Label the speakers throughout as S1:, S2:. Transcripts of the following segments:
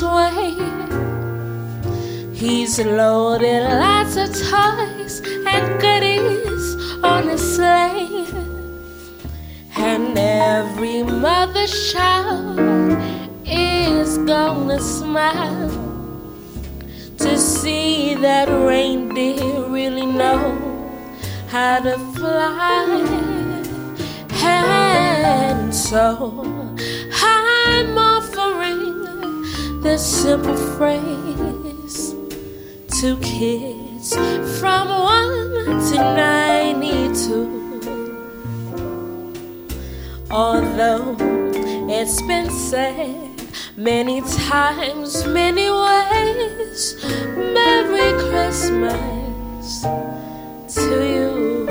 S1: Way. He's loaded lots of toys and goodies on his sleigh. And every mother's child is gonna smile to see that reindeer really know how to fly. And so this simple phrase to kids from 1 to 92. Although it's been said many times, many ways, Merry Christmas to you.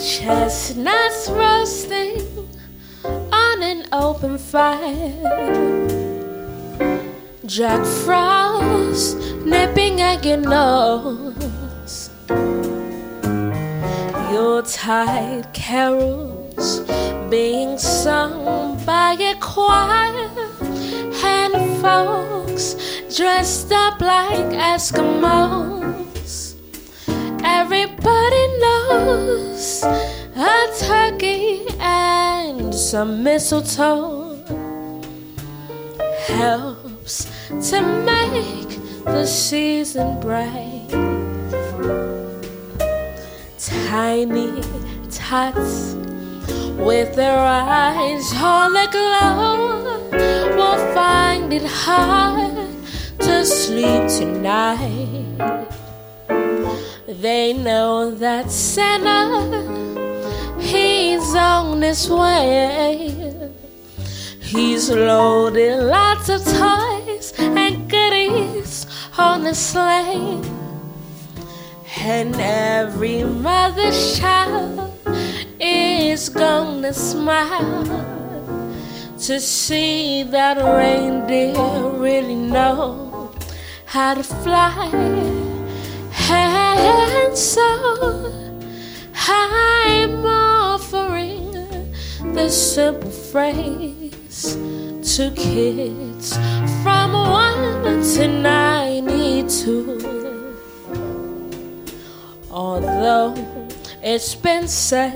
S1: Chestnuts roasting open fire. Jack Frost nipping at your nose. Your Yuletide carols being sung by a choir. And folks dressed up like Eskimos. Some mistletoe helps to make the season bright. Tiny tots with their eyes all aglow will find it hard to sleep tonight. They know that Santa, he's on his way. He's loaded lots of toys and goodies on the sleigh. And every mother's child is gonna smile to see that reindeer really know how to fly. And so simple phrase to kids from 1 to 92. Although it's been said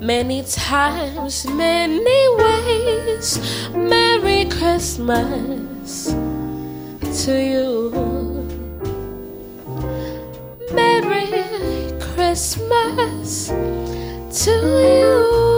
S1: many times, many ways, Merry Christmas to you. Merry Christmas to you.